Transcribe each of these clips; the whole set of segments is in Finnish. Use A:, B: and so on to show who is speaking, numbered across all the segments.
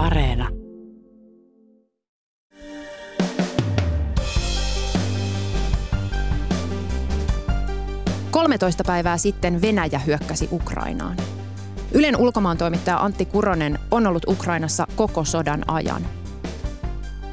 A: Areena.
B: Kolmetoista päivää sitten Venäjä hyökkäsi Ukrainaan. Ylen ulkomaantoimittaja Antti Kuronen on ollut Ukrainassa koko sodan ajan.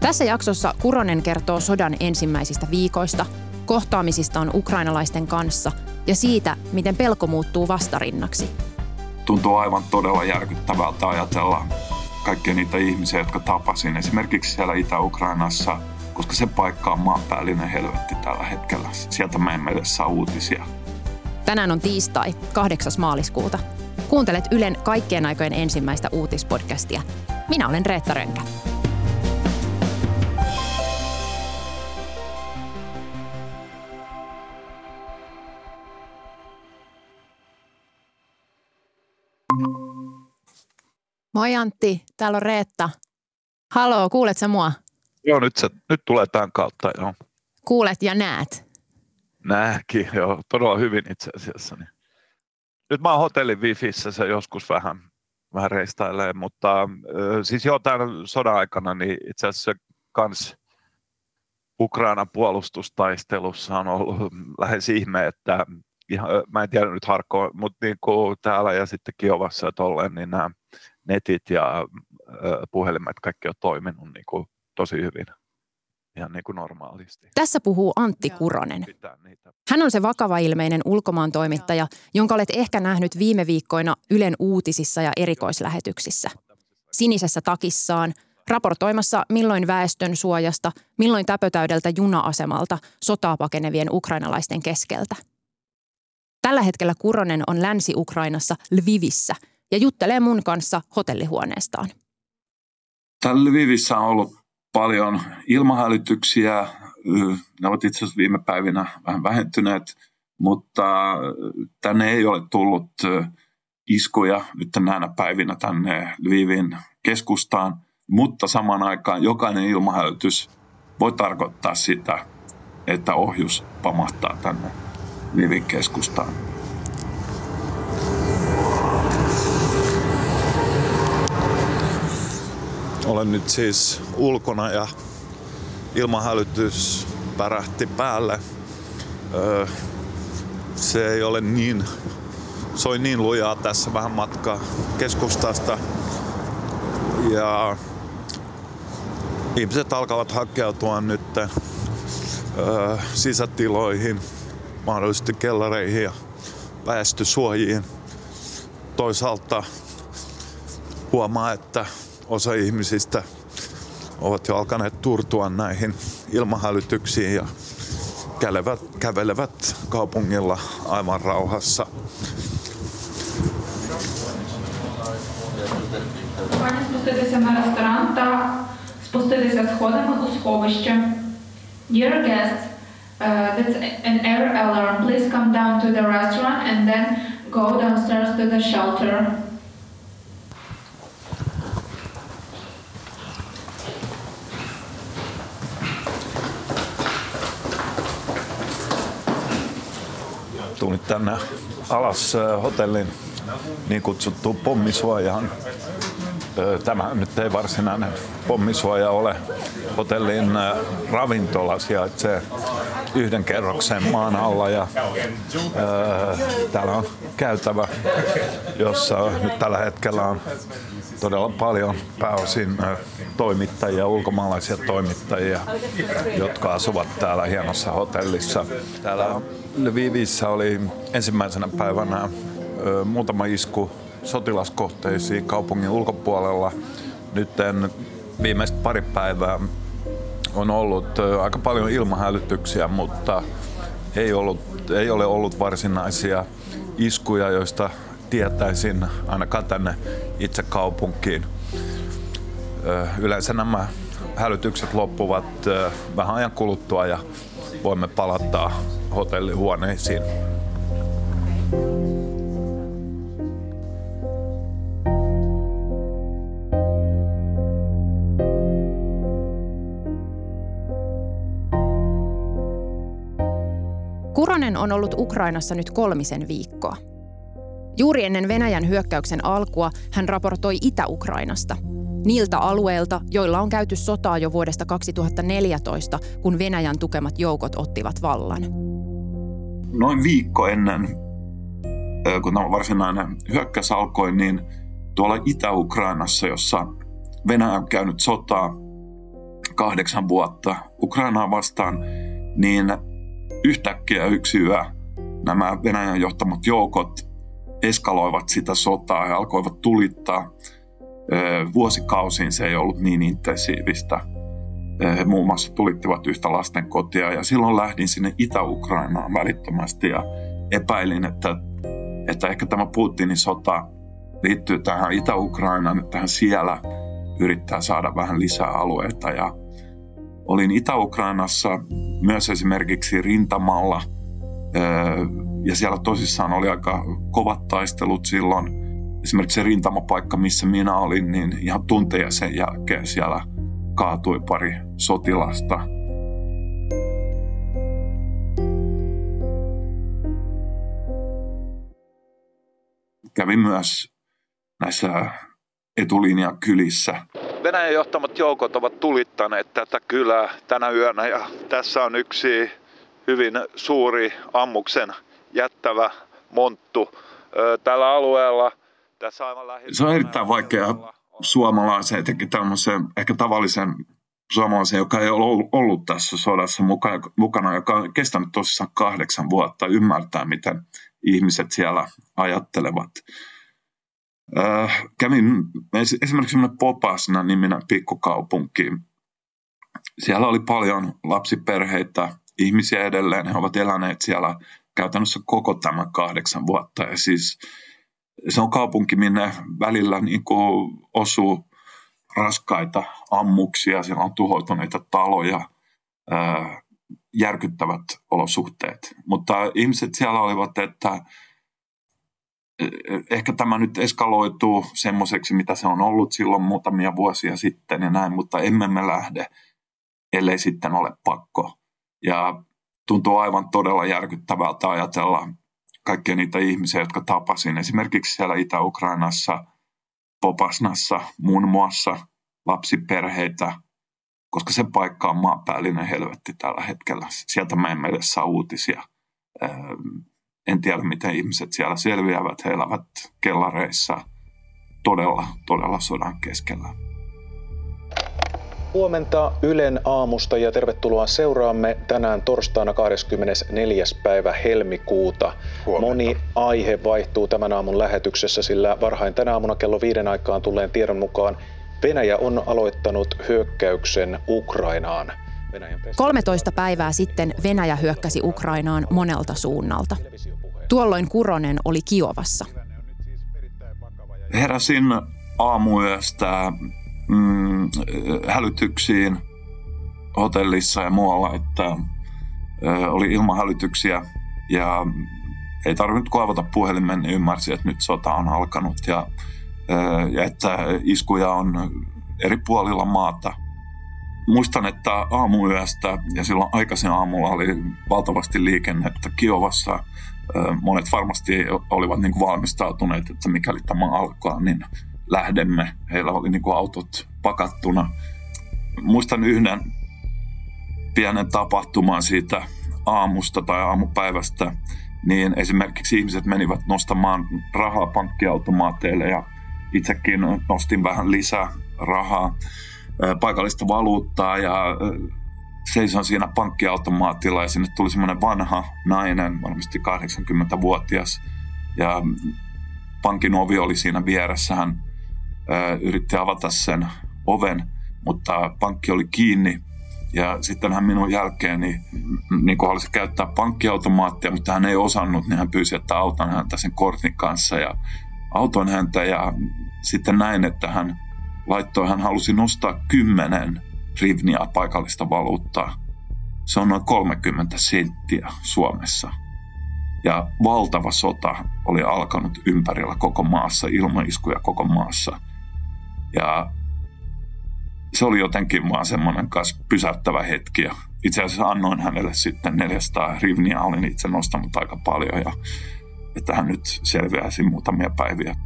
B: Tässä jaksossa Kuronen kertoo sodan ensimmäisistä viikoista, kohtaamisistaan ukrainalaisten kanssa ja siitä, miten pelko muuttuu vastarinnaksi.
C: Tuntuu aivan todella järkyttävältä ajatella kaikkia niitä ihmisiä, jotka tapasin esimerkiksi siellä Itä-Ukrainassa, koska se paikka on maanpäällinen helvetti tällä hetkellä. Sieltä me emme edes saa uutisia.
B: Tänään on tiistai, 8. maaliskuuta. Kuuntelet Ylen kaikkien aikojen ensimmäistä uutispodcastia. Minä olen Reetta Rönkä. Moi Antti, täällä on Reetta. Haloo, kuulet sä mua?
C: Joo, nyt, se, nyt tulee tämän kautta, joo.
B: Kuulet ja näet.
C: Nähkin, joo, todella hyvin itse asiassa. Niin. Nyt mä oon hotellin wifissä, se joskus vähän, vähän reistailee, mutta siis jo tämän sodan aikana niin itse asiassa kans Ukrainan puolustustaistelussa on ollut lähes ihme, että ihan, mä en tiedä nyt harkkoa, mutta niin kuin täällä ja sitten Kiovassa ja tolleen, niin nämä netit ja puhelimet kaikki on toiminut niin kuin tosi hyvin ihan niin kuin normaalisti.
B: Tässä puhuu Antti Kuronen. Hän on se vakava-ilmeinen ulkomaan toimittaja, jonka olet ehkä nähnyt viime viikkoina Ylen uutisissa ja erikoislähetyksissä. Sinisessä takissaan, raportoimassa milloin väestön suojasta, milloin täpötäydeltä juna-asemalta sotaa pakenevien ukrainalaisten keskeltä. Tällä hetkellä Kuronen on Länsi-Ukrainassa Lvivissä ja juttelee mun kanssa hotellihuoneestaan.
C: Täällä Lvivissä on ollut paljon ilmahälytyksiä. Ne ovat itse asiassa viime päivinä vähän vähentyneet, mutta tänne ei ole tullut iskuja nyt näinä päivinä tänne Lvivin keskustaan, mutta samaan aikaan jokainen ilmahälytys voi tarkoittaa sitä, että ohjus pamahtaa tänne Lvivin keskustaan. Olen nyt siis ulkona ja ilmahälytys pärähti päälle. Öö, se ei ole niin, soi niin lujaa tässä vähän matkaa keskustasta. Ja ihmiset alkavat hakeutua nyt öö, sisätiloihin, mahdollisesti kellareihin ja väestösuojiin. Toisaalta huomaa, että osa ihmisistä ovat jo alkaneet turtua näihin ilmahälytyksiin ja kävelevät, kävelevät kaupungilla aivan rauhassa.
D: Dear guests, uh, that's an air alarm. Please come down to the restaurant and then go downstairs to the shelter.
C: Tullut tänne alas hotellin niin kutsuttuun pommisuojaan. Tämä nyt ei varsinainen pommisuoja ole. Hotellin ravintola sijaitsee yhden kerroksen maan alla ja ää, täällä on käytävä, jossa nyt tällä hetkellä on todella paljon pääosin toimittajia, ulkomaalaisia toimittajia, jotka asuvat täällä hienossa hotellissa. Täällä Lvivissä oli ensimmäisenä päivänä muutama isku sotilaskohteisiin kaupungin ulkopuolella. Nyt viimeiset pari päivää on ollut aika paljon ilmahälytyksiä, mutta ei, ollut, ei ole ollut varsinaisia iskuja, joista tietäisin ainakaan tänne itse kaupunkiin. Yleensä nämä hälytykset loppuvat vähän ajan kuluttua ja voimme palata hotellihuoneisiin.
B: Kuronen on ollut Ukrainassa nyt kolmisen viikkoa. Juuri ennen Venäjän hyökkäyksen alkua hän raportoi Itä-Ukrainasta. Niiltä alueilta, joilla on käyty sotaa jo vuodesta 2014, kun Venäjän tukemat joukot ottivat vallan.
C: Noin viikko ennen, kun tämä varsinainen hyökkäys alkoi, niin tuolla Itä-Ukrainassa, jossa Venäjä on käynyt sotaa kahdeksan vuotta Ukrainaa vastaan, niin yhtäkkiä yksi yö nämä Venäjän johtamat joukot eskaloivat sitä sotaa ja alkoivat tulittaa. Vuosikausiin se ei ollut niin intensiivistä. Muun muassa tulittivat yhtä lastenkotia ja silloin lähdin sinne Itä-Ukrainaan välittömästi ja epäilin, että, että ehkä tämä Putinin sota liittyy tähän Itä-Ukrainaan, että hän siellä yrittää saada vähän lisää alueita ja olin Itä-Ukrainassa myös esimerkiksi rintamalla ja siellä tosissaan oli aika kovat taistelut silloin. Esimerkiksi se rintamapaikka, missä minä olin, niin ihan tunteja sen jälkeen siellä kaatui pari sotilasta. Kävin myös näissä etulinjan kylissä. Venäjän johtamat joukot ovat tulittaneet tätä kylää tänä yönä ja tässä on yksi hyvin suuri ammuksen jättävä monttu tällä alueella.
E: Se on erittäin vaikea suomalaisen, etenkin tämmöisen ehkä tavallisen suomalaisen, joka ei ole ollut tässä sodassa mukana, joka on kestänyt tosissaan kahdeksan vuotta, ymmärtää, miten ihmiset siellä ajattelevat. Äh, kävin esimerkiksi semmoinen Popasna niminen pikkukaupunki. Siellä oli paljon lapsiperheitä, ihmisiä edelleen. He ovat eläneet siellä käytännössä koko tämän kahdeksan vuotta. Ja siis se on kaupunki, minne välillä niin osuu raskaita ammuksia, siellä on tuhoutuneita taloja, järkyttävät olosuhteet. Mutta ihmiset siellä olivat, että ehkä tämä nyt eskaloituu semmoiseksi, mitä se on ollut silloin muutamia vuosia sitten ja näin, mutta emme me lähde, ellei sitten ole pakko. Ja tuntuu aivan todella järkyttävältä ajatella kaikkia niitä ihmisiä, jotka tapasin. Esimerkiksi siellä Itä-Ukrainassa, Popasnassa muun muassa lapsiperheitä, koska se paikka on maanpäällinen helvetti tällä hetkellä. Sieltä me emme edes saa uutisia. En tiedä, miten ihmiset siellä selviävät. He elävät kellareissa todella, todella sodan keskellä.
F: Huomenta Ylen aamusta ja tervetuloa seuraamme tänään torstaina 24. päivä helmikuuta. Huomenta. Moni aihe vaihtuu tämän aamun lähetyksessä, sillä varhain tänä aamuna kello viiden aikaan tulleen tiedon mukaan Venäjä on aloittanut hyökkäyksen Ukrainaan.
B: 13 päivää sitten Venäjä hyökkäsi Ukrainaan monelta suunnalta. Tuolloin Kuronen oli Kiovassa.
C: Heräsin aamuyöstä mm, hälytyksiin hotellissa ja muualla, että ö, oli ilmahälytyksiä ja ei tarvinnut koavata puhelimen, niin ymmärsi, että nyt sota on alkanut ja, ö, ja että iskuja on eri puolilla maata. Muistan, että aamuyöstä ja silloin aikaisin aamulla oli valtavasti liikennettä Kiovassa. Monet varmasti olivat niin kuin valmistautuneet, että mikäli tämä alkaa, niin lähdemme. Heillä oli niin kuin autot pakattuna. Muistan yhden pienen tapahtuman siitä aamusta tai aamupäivästä, niin esimerkiksi ihmiset menivät nostamaan rahaa pankkiautomaateille ja itsekin nostin vähän lisää rahaa, paikallista valuuttaa ja seison siinä pankkiautomaatilla ja sinne tuli semmoinen vanha nainen, varmasti 80-vuotias ja pankin ovi oli siinä vieressä. Hän yritti avata sen oven, mutta pankki oli kiinni. Ja sitten hän minun jälkeeni niin kuin halusi käyttää pankkiautomaattia, mutta hän ei osannut, niin hän pyysi, että autan häntä sen kortin kanssa. Ja auton häntä ja sitten näin, että hän laittoi, hän halusi nostaa kymmenen rivnia paikallista valuuttaa. Se on noin 30 senttiä Suomessa. Ja valtava sota oli alkanut ympärillä koko maassa, ilmaiskuja koko maassa – ja se oli jotenkin vaan semmoinen kanssa pysäyttävä hetki. Ja itse asiassa annoin hänelle sitten 400 rivniä, olin itse nostanut aika paljon ja että hän nyt selviäisi muutamia päiviä.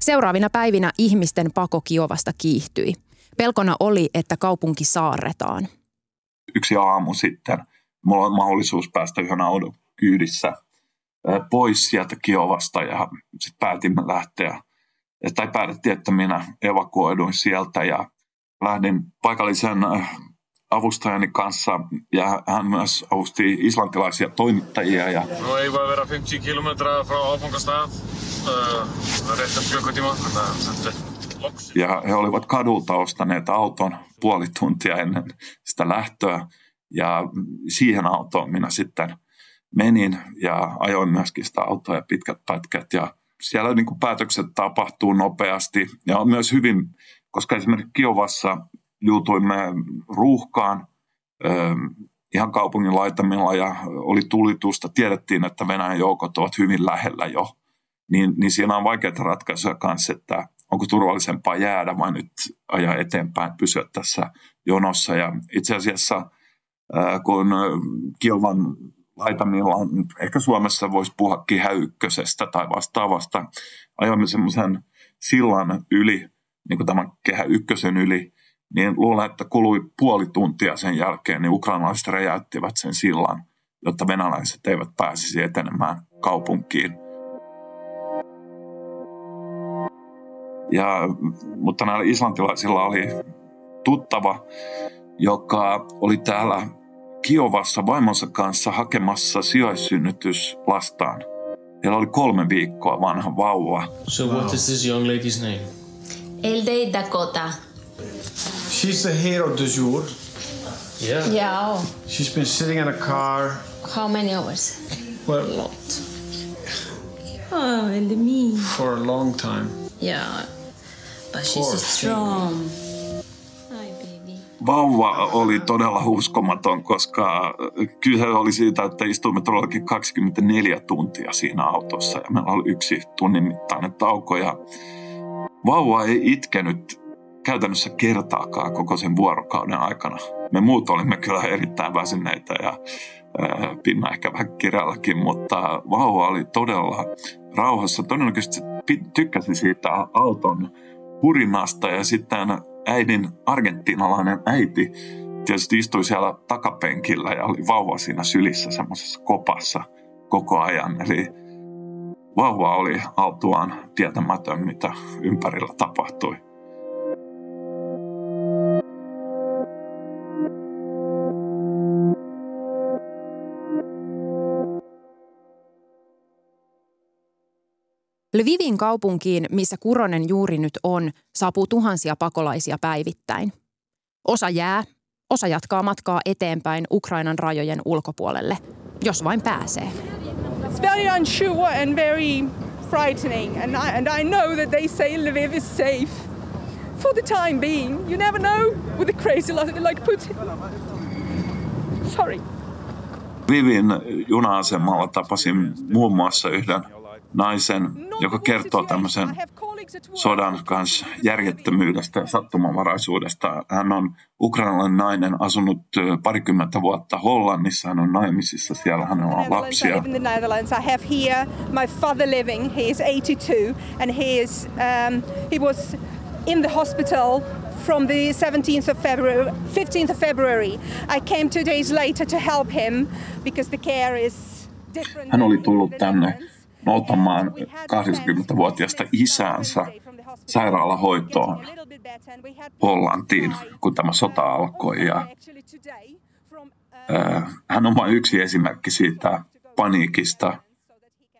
B: Seuraavina päivinä ihmisten pako Kiovasta kiihtyi. Pelkona oli, että kaupunki saarretaan.
C: Yksi aamu sitten mulla on mahdollisuus päästä yhden auton kyydissä pois sieltä Kiovasta ja sitten päätimme lähteä, tai päätettiin, että minä evakuoiduin sieltä ja lähdin paikallisen avustajani kanssa ja hän myös avusti islantilaisia toimittajia. Ja...
G: No ei voi vera 50 kilometriä från avfångastad.
C: Ja he olivat kadulta ostaneet auton puoli tuntia ennen sitä lähtöä. Ja siihen autoon minä sitten menin ja ajoin myöskin sitä autoa ja pitkät pätkät. Ja siellä niin kuin päätökset tapahtuu nopeasti ja on myös hyvin, koska esimerkiksi Kiovassa juutuimme ruuhkaan ihan kaupungin laitamilla ja oli tulitusta. Tiedettiin, että Venäjän joukot ovat hyvin lähellä jo. Niin, niin siinä on vaikeita ratkaisuja kanssa, että onko turvallisempaa jäädä vai nyt ajaa eteenpäin, pysyä tässä jonossa. Ja itse asiassa kun Kilvan laitamilla on, ehkä Suomessa voisi puhua kehä ykkösestä tai vastaavasta, ajoimme semmoisen sillan yli, niin kuin tämän kehä ykkösen yli, niin luulen, että kului puoli tuntia sen jälkeen, niin ukrainalaiset räjäyttivät sen sillan, jotta venäläiset eivät pääsisi etenemään kaupunkiin. Ja, mutta näillä islantilaisilla oli tuttava, joka oli täällä Kiovassa vaimonsa kanssa hakemassa sijaissynnytyslastaan. Heillä oli kolme viikkoa vanha vauva.
H: So what is this young lady's name?
I: Elde Dakota.
J: She's the hero du jour.
H: Yeah.
I: Yeah.
J: She's been sitting in a car.
I: How many hours?
J: Well,
I: A lot. Oh, and me.
J: for a long time.
I: Yeah. But she's strong.
C: Vauva oli todella uskomaton, koska kyse oli siitä, että istuimme todellakin 24 tuntia siinä autossa ja meillä oli yksi tunnin mittainen tauko ja vauva ei itkenyt käytännössä kertaakaan koko sen vuorokauden aikana. Me muut olimme kyllä erittäin väsyneitä ja ää, pinna ehkä vähän kirjalläkin, mutta vauva oli todella rauhassa. Todennäköisesti tykkäsi siitä auton purinasta ja sitten äidin argentiinalainen äiti tietysti istui siellä takapenkillä ja oli vauva siinä sylissä semmoisessa kopassa koko ajan. Eli vauva oli autuaan tietämätön, mitä ympärillä tapahtui.
B: Lvivin kaupunkiin, missä Kuronen juuri nyt on, saapuu tuhansia pakolaisia päivittäin. Osa jää, osa jatkaa matkaa eteenpäin Ukrainan rajojen ulkopuolelle, jos vain pääsee.
K: It's very unsure and very frightening, and I, and I know that they say Lviv is safe for the time being. You never know with the crazy li- like Putin. Sorry.
C: Vivin juna-asemalla tapasin muun muassa yhden naisen, joka kertoo tämmöisen sodan kanssa järjettömyydestä ja sattumanvaraisuudesta. Hän on ukrainalainen nainen, asunut parikymmentä vuotta Hollannissa, hän on naimisissa, siellä hänellä on
K: Netherlands, I
C: lapsia.
K: live in the Netherlands. I have here my father living. He is 82, and he is um, he was in the hospital from the 17th of February, 15th of February. I came two days later to help him because the care is different.
C: Hän oli tullut tänne Noutamaan
K: We had plans
C: 80-vuotiasta isäänsä sairaalahoitoon Hollantiin, kun tämä sota alkoi. Ja, ää, hän on vain yksi esimerkki siitä paniikista,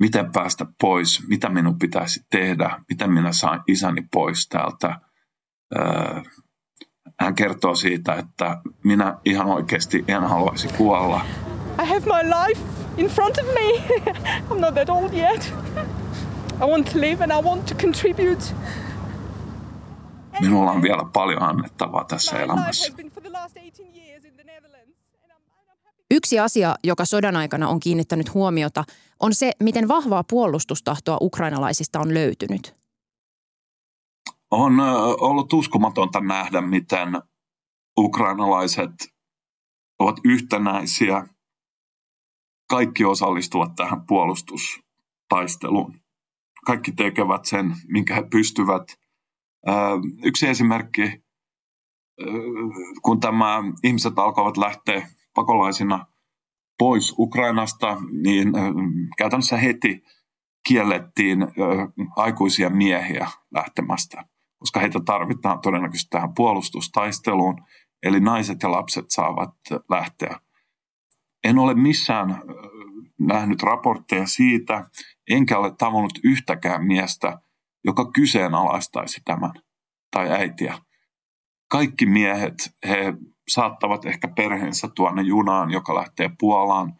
C: miten päästä pois, mitä minun pitäisi tehdä, miten minä saan isäni pois täältä. Ää, hän kertoo siitä, että minä ihan oikeasti en haluaisi kuolla.
K: I have my life in front of me. I'm not that old yet. I want to live and I want to contribute.
C: Minulla on vielä paljon annettavaa tässä elämässä.
K: has been for the last 18 years in the Netherlands. And I'm, I'm happy.
B: Yksi asia, joka sodan aikana on kiinnittänyt huomiota, on se, miten vahvaa puolustustahtoa ukrainalaisista on löytynyt.
C: On ollut uskomatonta nähdä, miten ukrainalaiset ovat kaikki tekevät sen, minkä he pystyvät. Yksi esimerkki, kun tämä ihmiset alkavat lähteä pakolaisina pois Ukrainasta, niin käytännössä heti kiellettiin aikuisia miehiä lähtemästä, koska heitä tarvitaan todennäköisesti tähän puolustustaisteluun, eli naiset ja lapset saavat lähteä. En ole missään nähnyt raportteja siitä, enkä ole tavannut yhtäkään miestä, joka kyseenalaistaisi tämän, tai äitiä. Kaikki miehet, he saattavat ehkä perheensä tuonne junaan, joka lähtee Puolaan,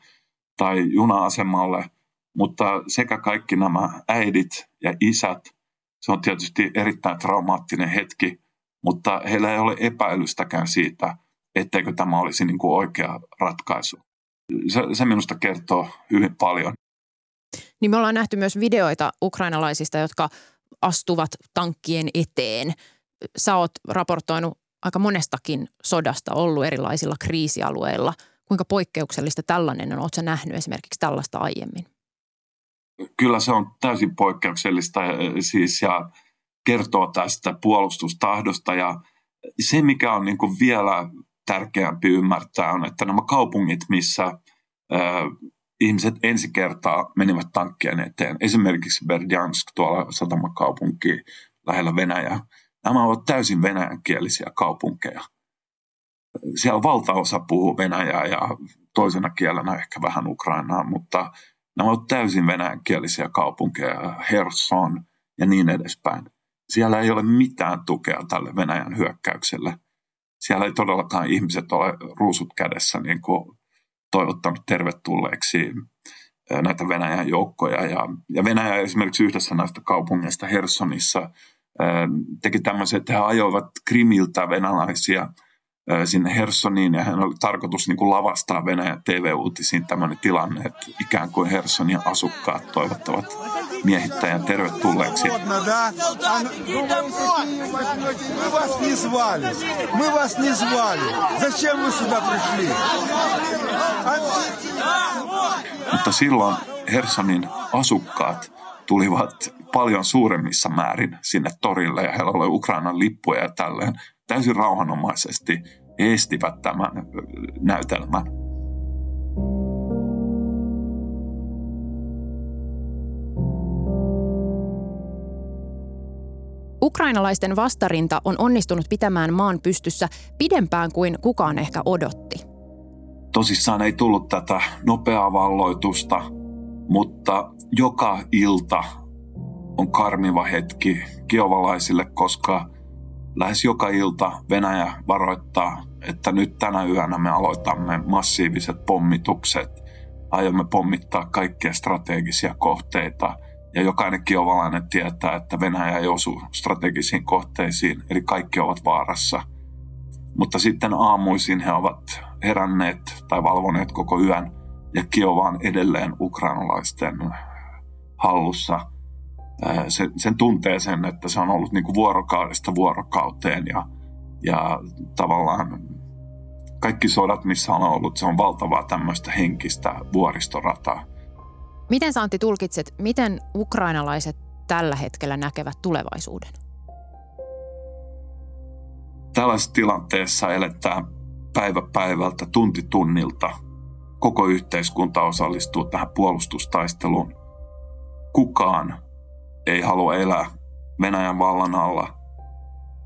C: tai juna-asemalle, mutta sekä kaikki nämä äidit ja isät, se on tietysti erittäin traumaattinen hetki, mutta heillä ei ole epäilystäkään siitä, etteikö tämä olisi niin kuin oikea ratkaisu se, se minusta kertoo hyvin paljon.
B: Niin me ollaan nähty myös videoita ukrainalaisista, jotka astuvat tankkien eteen. Sä oot raportoinut aika monestakin sodasta ollut erilaisilla kriisialueilla. Kuinka poikkeuksellista tällainen on? Oletko nähnyt esimerkiksi tällaista aiemmin?
C: Kyllä se on täysin poikkeuksellista siis ja kertoo tästä puolustustahdosta ja se, mikä on niin vielä tärkeämpi ymmärtää on, että nämä kaupungit, missä ihmiset ensi kertaa menivät tankkien eteen, esimerkiksi Berdjansk tuolla satamakaupunki lähellä Venäjää, nämä ovat täysin venäjänkielisiä kaupunkeja. Siellä valtaosa puhuu venäjää ja toisena kielenä ehkä vähän ukrainaa, mutta nämä ovat täysin venäjänkielisiä kaupunkeja, Herson ja niin edespäin. Siellä ei ole mitään tukea tälle Venäjän hyökkäykselle – siellä ei todellakaan ihmiset ole ruusut kädessä niin kuin toivottanut tervetulleeksi näitä Venäjän joukkoja. Ja, ja Venäjä esimerkiksi yhdessä näistä kaupungeista Hersonissa teki tämmöisen, että he ajoivat Krimiltä venäläisiä sinne Hersoniin ja hän oli tarkoitus niin kuin lavastaa Venäjän TV-uutisiin tämmöinen tilanne, että ikään kuin Hersonin asukkaat toivottavat miehittäjän tervetulleeksi. Mutta silloin Hersonin asukkaat tulivat paljon suuremmissa määrin sinne torille ja heillä oli Ukrainan lippuja ja tälleen täysin rauhanomaisesti estivät tämän näytelmän.
B: Ukrainalaisten vastarinta on onnistunut pitämään maan pystyssä pidempään kuin kukaan ehkä odotti.
C: Tosissaan ei tullut tätä nopeaa valloitusta, mutta joka ilta on karmiva hetki kiovalaisille, koska lähes joka ilta Venäjä varoittaa, että nyt tänä yönä me aloitamme massiiviset pommitukset. Aiomme pommittaa kaikkia strategisia kohteita – ja jokainen kiovalainen tietää, että Venäjä ei osu strategisiin kohteisiin, eli kaikki ovat vaarassa. Mutta sitten aamuisin he ovat heränneet tai valvoneet koko yön, ja Kiova on edelleen ukrainalaisten hallussa. Sen, sen tuntee sen, että se on ollut niin kuin vuorokaudesta vuorokauteen ja, ja tavallaan kaikki sodat, missä on ollut, se on valtavaa tämmöistä henkistä vuoristorataa.
B: Miten Santi tulkitset, miten ukrainalaiset tällä hetkellä näkevät tulevaisuuden?
C: Tällaisessa tilanteessa eletään päivä päivältä, tunti tunnilta. Koko yhteiskunta osallistuu tähän puolustustaisteluun. Kukaan ei halua elää Venäjän vallan alla.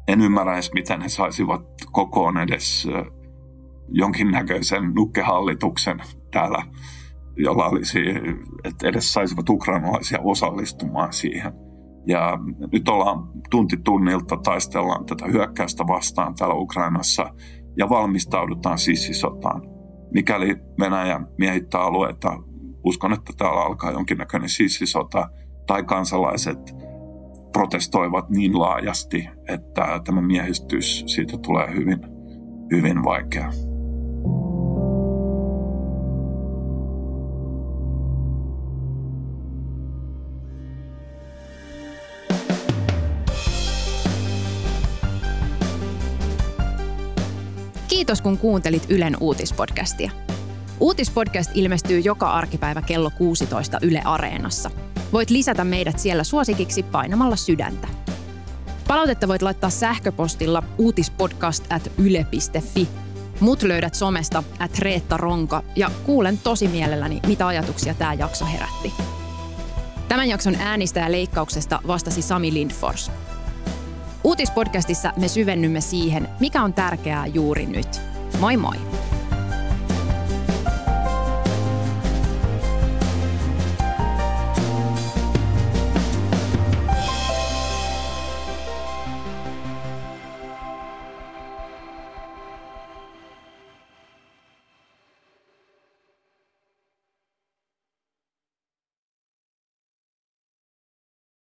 C: En ymmärrä edes, miten he saisivat kokoon edes jonkinnäköisen nukkehallituksen täällä jolla olisi, että edes saisivat ukrainalaisia osallistumaan siihen. Ja nyt ollaan tunti tunnilta, taistellaan tätä hyökkäystä vastaan täällä Ukrainassa ja valmistaudutaan sissisotaan. Mikäli Venäjä miehittää alueita, uskon, että täällä alkaa jonkinnäköinen sissisota tai kansalaiset protestoivat niin laajasti, että tämä miehistys siitä tulee hyvin, hyvin vaikea.
B: Kiitos kun kuuntelit Ylen uutispodcastia. Uutispodcast ilmestyy joka arkipäivä kello 16 Yle Areenassa. Voit lisätä meidät siellä suosikiksi painamalla sydäntä. Palautetta voit laittaa sähköpostilla uutispodcast at yle.fi. Mut löydät somesta at Reetta Ronka ja kuulen tosi mielelläni, mitä ajatuksia tämä jakso herätti. Tämän jakson äänistä ja leikkauksesta vastasi Sami Lindfors. Uutispodcastissa me syvennymme siihen, mikä on tärkeää juuri nyt. Moi moi!